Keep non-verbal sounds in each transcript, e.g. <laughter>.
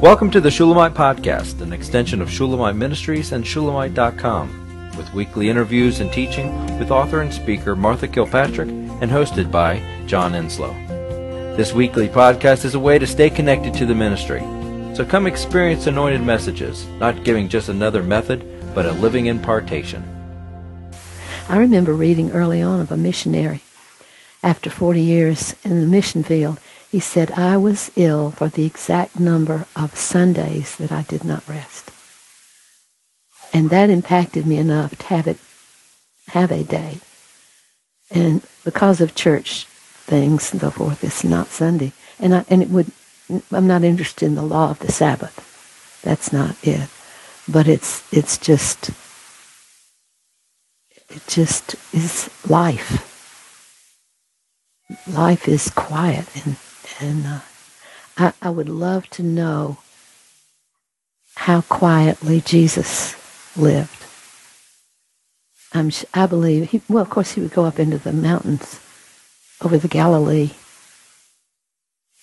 Welcome to the Shulamite Podcast, an extension of Shulamite Ministries and Shulamite.com, with weekly interviews and teaching with author and speaker Martha Kilpatrick and hosted by John Enslow. This weekly podcast is a way to stay connected to the ministry. So come experience anointed messages, not giving just another method, but a living impartation. I remember reading early on of a missionary after 40 years in the mission field he said, I was ill for the exact number of Sundays that I did not rest. And that impacted me enough to have it, have a day. And because of church things and so forth, it's not Sunday. And I, and it would, I'm not interested in the law of the Sabbath. That's not it. But it's, it's just, it just is life. Life is quiet and and uh, I, I would love to know how quietly Jesus lived. I'm, I believe, he, well, of course, he would go up into the mountains over the Galilee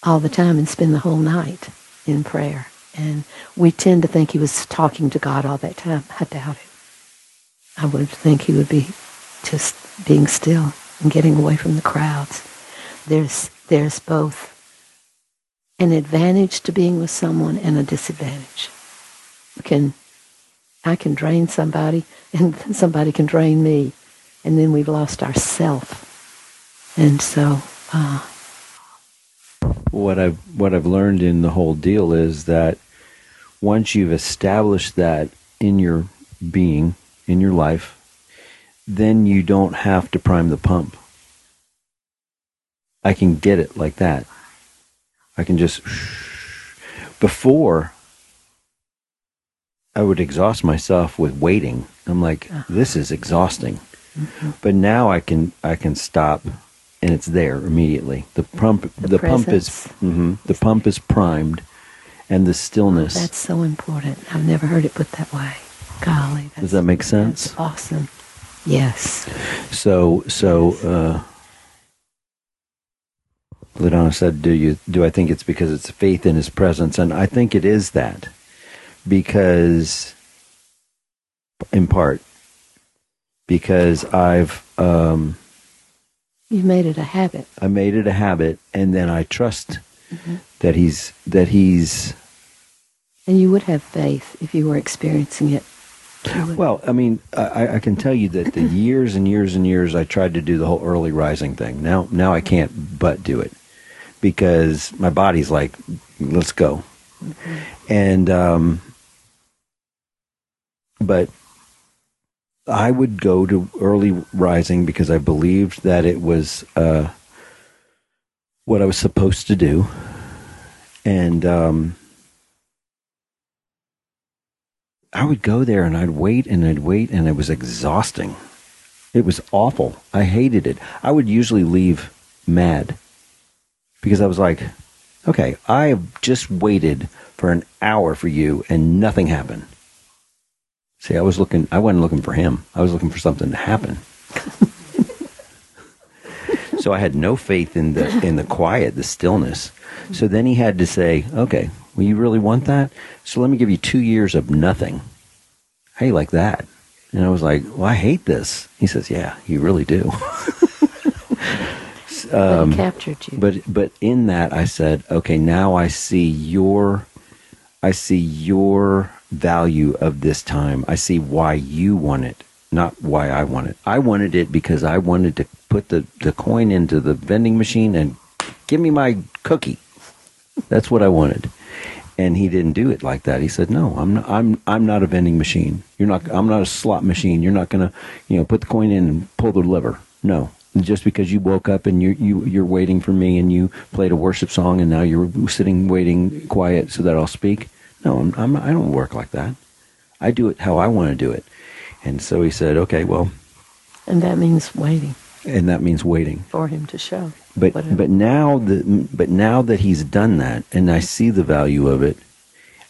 all the time and spend the whole night in prayer. And we tend to think he was talking to God all that time. I doubt it. I would think he would be just being still and getting away from the crowds. There's, there's both an advantage to being with someone and a disadvantage. Can I can drain somebody <laughs> and somebody can drain me, and then we've lost ourself. And so, uh, what I've what I've learned in the whole deal is that once you've established that in your being, in your life, then you don't have to prime the pump. I can get it like that. I can just before I would exhaust myself with waiting. I'm like, uh-huh. this is exhausting. Mm-hmm. But now I can I can stop and it's there immediately. The pump the, the pump is mm-hmm, the pump is primed and the stillness. Oh, that's so important. I've never heard it put that way. Golly. Does that make sense? awesome. Yes. So so uh LaDonna said, "Do you do I think it's because it's faith in His presence?" And I think it is that because, in part, because I've um, you made it a habit. I made it a habit, and then I trust mm-hmm. that He's that He's. And you would have faith if you were experiencing it. Well, I mean, I, I, can tell you that the <laughs> years and years and years I tried to do the whole early rising thing. Now, now I can't but do it because my body's like, let's go. Mm-hmm. And, um, but I would go to early rising because I believed that it was, uh, what I was supposed to do. And, um, I would go there and I'd wait and I'd wait and it was exhausting. It was awful. I hated it. I would usually leave mad because I was like, okay, I have just waited for an hour for you and nothing happened. See, I was looking, I wasn't looking for him. I was looking for something to happen. <laughs> so I had no faith in the, in the quiet, the stillness. So then he had to say, okay, well, you really want that? So let me give you two years of nothing. How you like that? And I was like, well, I hate this. He says, yeah, you really do. <laughs> um, captured you. But but in that, I said, okay, now I see your, I see your value of this time. I see why you want it, not why I want it. I wanted it because I wanted to put the the coin into the vending machine and give me my cookie. That's what I wanted. And he didn't do it like that. He said, "No, I'm not, I'm I'm not a vending machine. You're not. I'm not a slot machine. You're not going to, you know, put the coin in and pull the lever. No, just because you woke up and you you you're waiting for me and you played a worship song and now you're sitting waiting quiet so that I'll speak. No, I'm, I'm I don't work like that. I do it how I want to do it. And so he said, "Okay, well." And that means waiting. And that means waiting for him to show. But whatever. but now that but now that he's done that and I see the value of it,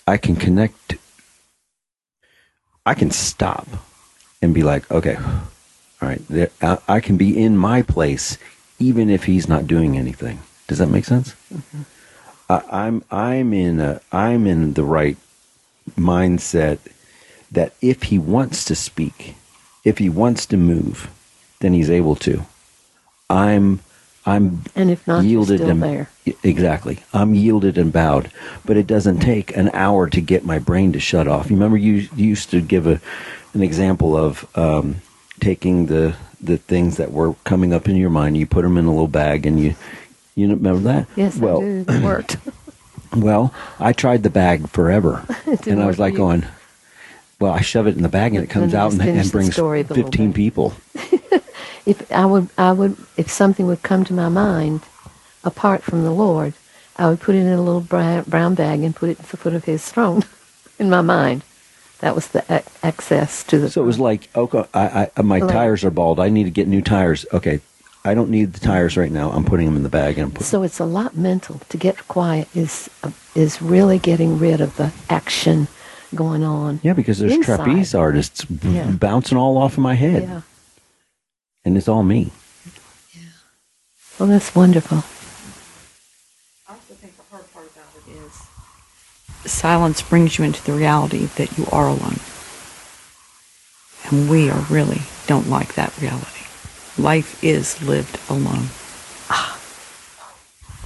I can connect. I can stop and be like, okay, all right, there, I, I, can be in my place even if he's not doing anything. Does that make sense? Mm-hmm. I, I'm I'm in a I'm in the right mindset that if he wants to speak, if he wants to move, then he's able to. I'm I'm And if not, yielded still and there. exactly. I'm yielded and bowed, but it doesn't take an hour to get my brain to shut off. You remember you, you used to give a an example of um, taking the the things that were coming up in your mind. You put them in a little bag, and you you remember that? Yes, well, I do. <clears throat> It worked. well, I tried the bag forever, <laughs> and I was like going. Well, I shove it in the bag and it comes out and, and brings story of the little fifteen people. <laughs> if I would, I would, if something would come to my mind apart from the Lord, I would put it in a little brown, brown bag and put it at the foot of His throne <laughs> in my mind. That was the ac- access to the. So it was like, okay, I, I, uh, my Like- tires are bald. I need to get new tires. Okay, I don't need the tires right now. I'm putting them in the bag and I'm putting. So it's a lot mental. To get quiet is uh, is really getting rid of the action going on. Yeah, because there's inside. trapeze artists b- Yeah. bouncing all off of my head, Yeah. and it's all me. Yeah. Well, that's wonderful. I also think the hard part about it is silence brings you into the reality that you are alone. And we are really don't like that reality. Life is lived alone. Ah.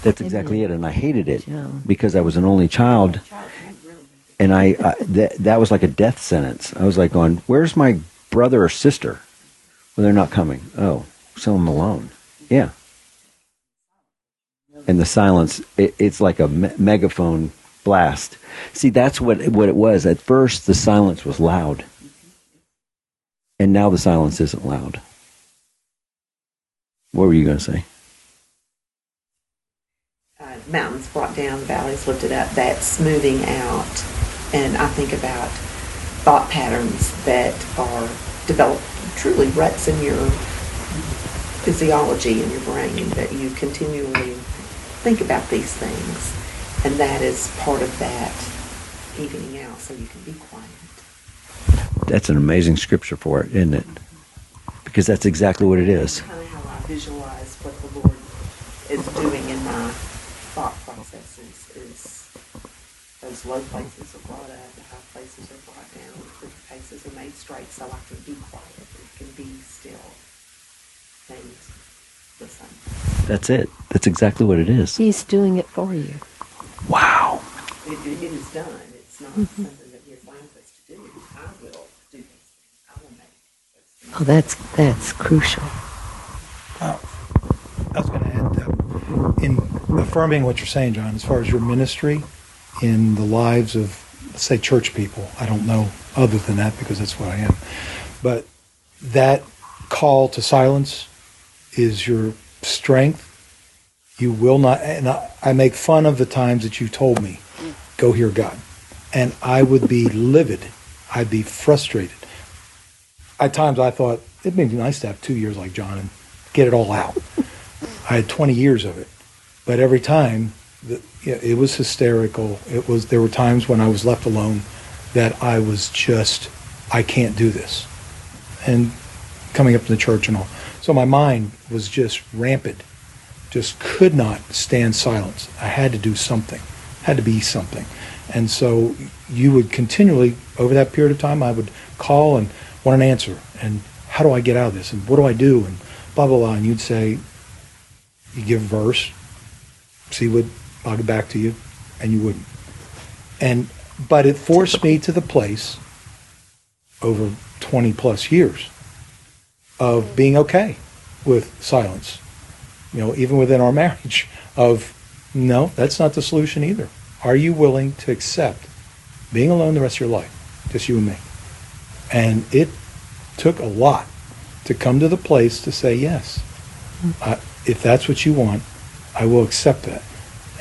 That's exactly it, and I hated it Yeah. because I was an only child, and I, I that that was like a death sentence. I was like, going, "Where's my brother or sister?" Well, they're not coming. Oh, so I'm alone. Yeah. And the silence, it, it's like a me- megaphone blast. See, that's what what it was. At first, the silence was loud, and now the silence isn't loud. What were you going to say? uh, mountains brought down, valleys lifted up, that smoothing out. And I think about thought patterns that are developed truly ruts in your physiology in your brain that you continually think about these things. And that is part of that evening out so you can be quiet. That's an amazing scripture for it, isn't it? Because that's exactly what it is. Kind of how I visualize what the Lord is doing in my thought processes is those low places are brought up, the high places are brought down, the crooked places are made straight so I can be quiet, and can be still. Things listen. That's it. That's exactly what it is. He's doing it for you. Wow. It, it, it is done. It's not something that He assigns us to do. I will do this. things. I will make those things. Oh, that's that's crucial. Uh, I was going to add that in affirming what you're saying, John, as far as your ministry in the lives of, let's say, church people. I don't know other than that because that's what I am. But that call to silence is your strength. You will not, and I, I make fun of the times that you told me, go hear God. And I would be livid. I'd be frustrated. At times I thought it'd be nice to have two years like John and get it all out. <laughs> I had 20 years of it, but every time the, it was hysterical. It was there were times when I was left alone that I was just I can't do this, and coming up to the church and all. So my mind was just rampant, just could not stand silence. I had to do something, had to be something, and so you would continually over that period of time I would call and want an answer. And how do I get out of this? And what do I do? And blah blah blah. And you'd say you give a verse see what I'll get back to you. And you wouldn't. And but it forced me to the place over 20 plus years of being okay with silence you know even within our marriage of no that's not the solution either are you willing to accept being alone the rest of your life just you and me and it took a lot to come to the place to say yes. I, if that's what you want, I will accept that.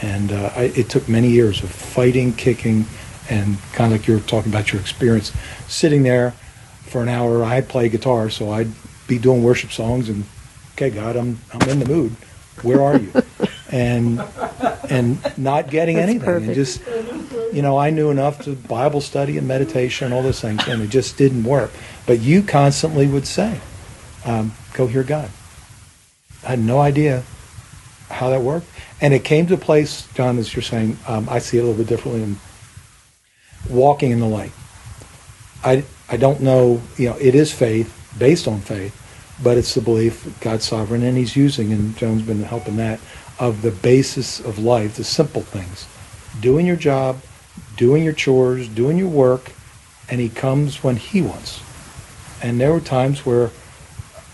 And uh, I, it took many years of fighting, kicking, and kind of like you're talking about your experience, sitting there for an hour. I play guitar, so I'd be doing worship songs, and okay, God, I'm I'm in the mood. Where are you? <laughs> and and not getting That's anything, and just you know, I knew enough to Bible study and meditation, and all those things, and it just didn't work. But you constantly would say, um, "Go hear God." I had no idea how that worked. And it came to a place, John, as you're saying, um, I see it a little bit differently in walking in the light. I, I don't know, you know, it is faith, based on faith, but it's the belief God's sovereign, and He's using, and Joan's been helping that, of the basis of life, the simple things. Doing your job, doing your chores, doing your work, and He comes when He wants. And there were times where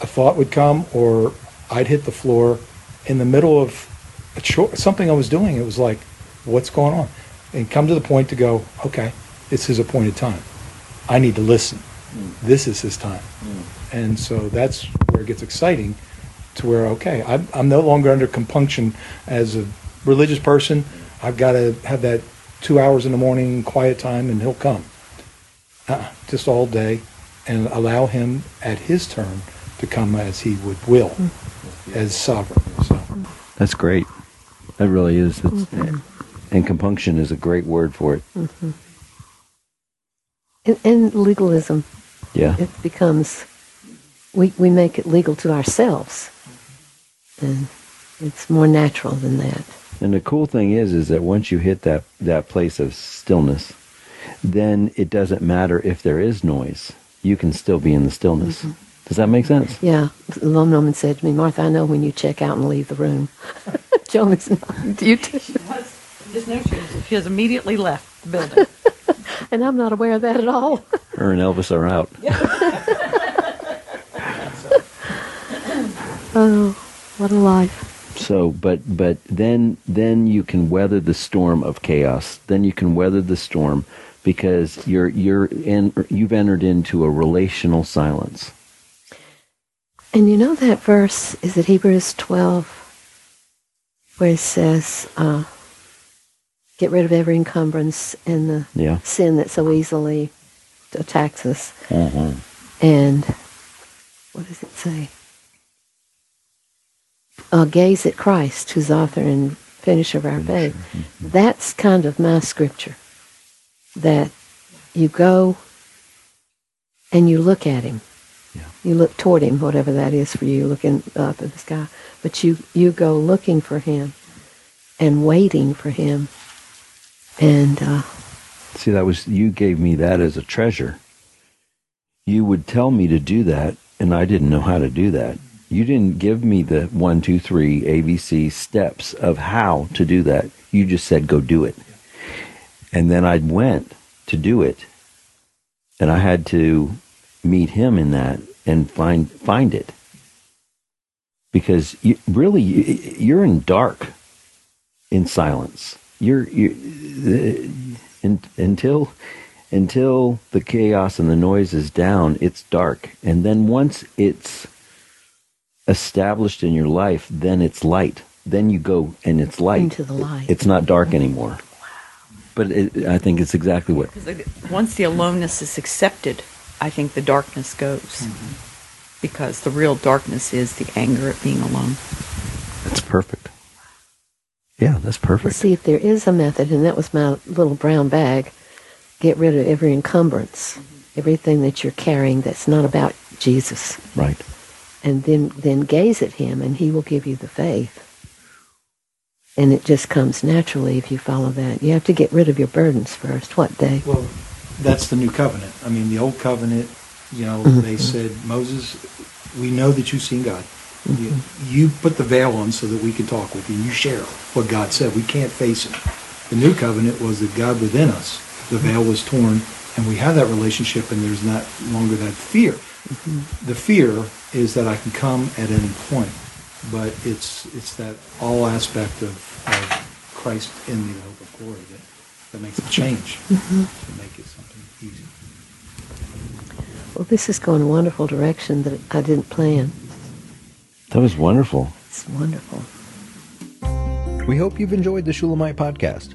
a thought would come, or I'd hit the floor in the middle of a chore, something I was doing. It was like, what's going on? And come to the point to go, okay, it's His appointed time. I need to listen. This is His time. Mm. And so that's where it gets exciting to where, okay, I'm, I'm no longer under compunction as a religious person. I've got to have that two hours in the morning quiet time and he'll come. Uh, just all day and allow him at his turn to come as he would will as sovereign. So That's great. That really is. It's, And compunction is a great word for it. And, and legalism, Yeah. it becomes, we, we make it legal to ourselves. And it's more natural than that. And the cool thing is, is that once you hit that, that place of stillness, then it doesn't matter if there is noise. You can still be in the stillness. Mm-hmm. Does that make sense? Yeah, the loan woman said to me, Martha, I know when you check out and leave the room. <laughs> Joan is not. You too. Just know she, she has immediately left the building. <laughs> And I'm not aware of that at all. Her and Elvis are out. Oh, what a life. So, but but then then you can weather the storm of chaos. Then you can weather the storm because you're you're in you've entered into a relational silence. And you know that verse, is it Hebrews 12, where it says, uh, get rid of every encumbrance and the Yeah. sin that so easily attacks us. Mm-hmm. And what does it say? Uh, gaze at Christ, who's author and finisher of our faith. That's kind of my scripture. That you go and you look at him. Yeah. You look toward him, whatever that is for you, looking up at the sky. But you, you go looking for him and waiting for him. And uh, See, that was you gave me that as a treasure. You would tell me to do that, and I didn't know how to do that. You didn't give me the one, two, three ABC steps of how to do that. You just said go do it, and then I went to do it, and I had to meet him in that and find find it because you, really you, you're in dark in silence. You're, you uh, in, until until the chaos and the noise is down, it's dark, and then once it's established in your life, then it's light. Then you go and it's light. Into the light. It's not dark anymore. But it, I think it's exactly what. Once the aloneness is accepted, I think the darkness goes. Mm-hmm. Because the real darkness is the anger at being alone. That's perfect. Yeah, that's Well, perfect. see, if there is a method, and that was my little brown bag, get rid of every encumbrance, mm-hmm. everything that you're carrying that's not about Jesus, Right. And then then gaze at Him, and He will give you the faith. And it just comes naturally if you follow that. You have to get rid of your burdens first. What they? Well, that's the new covenant. I mean, the old covenant, you know, Mm-hmm. they said, Moses, we know that you've seen God. You, you put the veil on so that we can talk with you. You share what God said. We can't face it. The new covenant was that God within us, the veil was torn, and we have that relationship, and there's not longer that fear. Mm-hmm. The fear is that I can come at any point, but it's it's that all aspect of, of Christ in the hope of glory that, that makes it change mm-hmm. to make it something easy. Well, this is going a wonderful direction that I didn't plan. That was wonderful. It's wonderful. We hope you've enjoyed the Shulamite podcast.